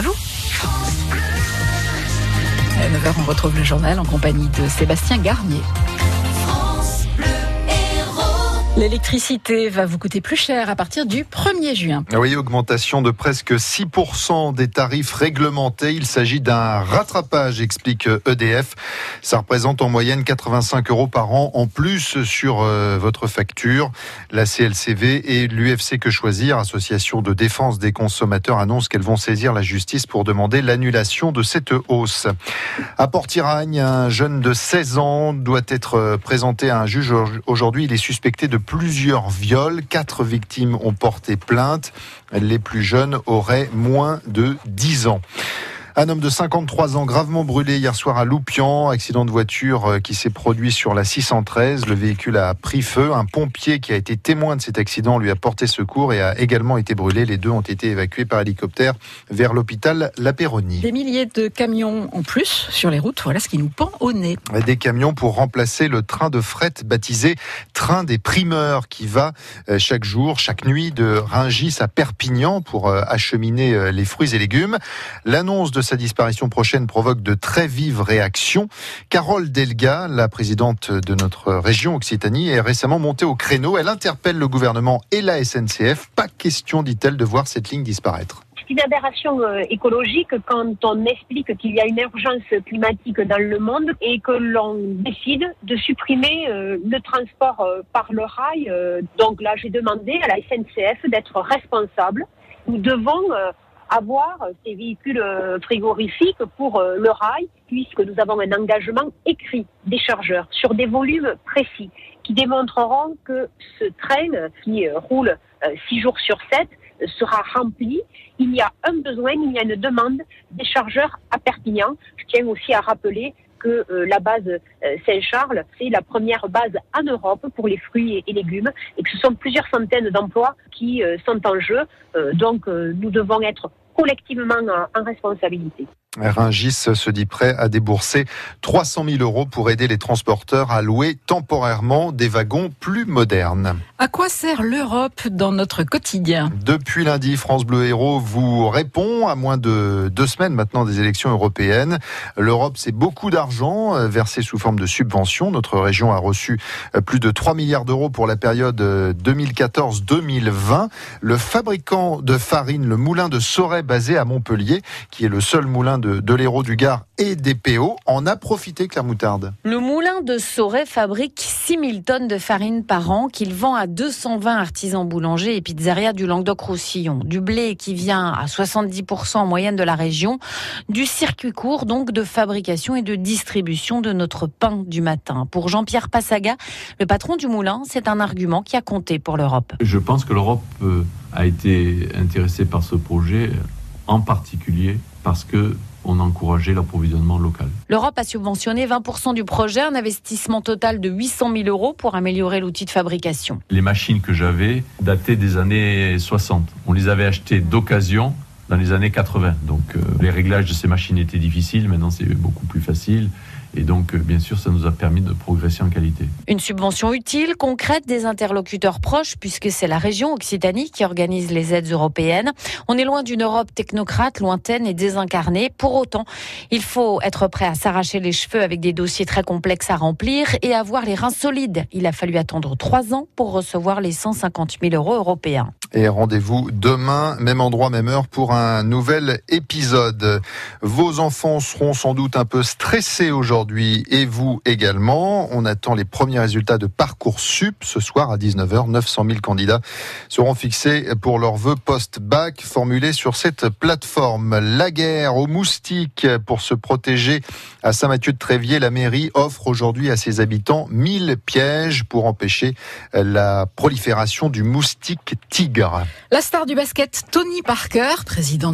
à vous. À 9h, on retrouve le journal en compagnie de Sébastien Garnier. L'électricité va vous coûter plus cher à partir du 1er juin. Oui, augmentation de presque 6% des tarifs réglementés. Il s'agit d'un rattrapage, explique EDF. Ça représente en moyenne 85 euros par an en plus sur euh, votre facture. La CLCV et l'UFC Que Choisir, association de défense des consommateurs, annoncent qu'elles vont saisir la justice pour demander l'annulation de cette hausse. À Port-Iragne, un jeune de 16 ans doit être présenté à un juge aujourd'hui. Il est suspecté de plusieurs viols. Quatre victimes ont porté plainte. Les plus jeunes auraient moins de 10 ans. Un homme de 53 ans gravement brûlé hier soir à Loupian, accident de voiture euh, qui s'est produit sur la 613. Le véhicule a pris feu. Un pompier qui a été témoin de cet accident lui a porté secours et a également été brûlé. Les deux ont été évacués par hélicoptère vers l'hôpital La Péronie. Des milliers de camions en plus sur les routes, voilà ce qui nous pend au nez. Des camions pour remplacer le train de fret baptisé Train des primeurs qui va euh, chaque jour, chaque nuit de Ringis à Perpignan pour euh, acheminer les fruits et légumes. L'annonce de sa disparition prochaine provoque de très vives réactions. Carole Delga, la présidente de notre région Occitanie, est récemment montée au créneau. Elle interpelle le gouvernement et la SNCF. Pas question, dit-elle, de voir cette ligne disparaître C'est une aberration euh, écologique quand on explique qu'il y a une urgence climatique dans le monde et que l'on décide de supprimer euh, le transport euh, par le rail. Donc là, j'ai demandé à la SNCF d'être responsable. Nous devons avoir ces véhicules euh, frigorifiques pour euh, le rail, puisque nous avons un engagement écrit des chargeurs sur des volumes précis qui démontreront que ce train qui euh, roule six jours sur sept sera rempli. Il y a un besoin, il y a une demande des chargeurs à Perpignan. Je tiens aussi à rappeler que la base Saint-Charles, c'est la première base en Europe pour les fruits et légumes et que ce sont plusieurs centaines d'emplois qui sont en jeu. donc nous devons être collectivement en responsabilité. Ringis se dit prêt à débourser 300 000 euros pour aider les transporteurs à louer temporairement des wagons plus modernes. À quoi sert l'Europe dans notre quotidien? Depuis lundi, France Bleu Héros vous répond à moins de deux semaines maintenant des élections européennes. L'Europe, c'est beaucoup d'argent euh, versé sous forme de subventions. Notre région a reçu euh, plus de 3 milliards d'euros pour la période 2014-2020. Euh, le fabricant de farine, le moulin de Soret basé à Montpellier, qui est le seul moulin de, l'Hérault du Gard et des PO en a profité, Claire Moutarde. Le moulin de Sauret fabrique 6000 tonnes de farine par an qu'il vend à 220 artisans boulangers et pizzerias du Languedoc-Roussillon. Du blé qui vient à 70% en moyenne de la région. Du circuit court, donc de fabrication et de distribution de notre pain du matin. Pour Jean-Pierre Passaga, le patron du moulin, c'est un argument qui a compté pour l'Europe. Je pense que l'Europe euh, a été intéressée par ce projet en particulier parce que on a encouragé l'approvisionnement local. L'Europe a subventionné 20% du projet, un investissement total de 800 000 euros pour améliorer l'outil de fabrication. Les machines que j'avais dataient des années 60. On les avait achetées d'occasion dans les années 80. Donc euh, les réglages de ces machines étaient difficiles, maintenant c'est beaucoup plus facile. Et donc, euh, bien sûr, ça nous a permis de progresser en qualité. Une subvention utile, concrète des interlocuteurs proches, puisque c'est la région Occitanie qui organise les aides européennes. On est loin d'une Europe technocrate, lointaine et désincarnée. Pour autant, il faut être prêt à s'arracher les cheveux avec des dossiers très complexes à remplir et avoir les reins solides. Il a fallu attendre trois ans pour recevoir les 150 000 euros européens. Et rendez-vous demain, même endroit, même heure, pour un nouvel épisode. Vos enfants seront sans doute un peu stressés aujourd'hui et vous également. On attend les premiers résultats de Parcoursup ce soir à 19h. 900 000 candidats seront fixés pour leur vœu post-bac formulés sur cette plateforme. La guerre aux moustiques pour se protéger à Saint-Mathieu-de-Tréviers. La mairie offre aujourd'hui à ses habitants 1000 pièges pour empêcher la prolifération du moustique tigre. La star du basket, Tony Parker, président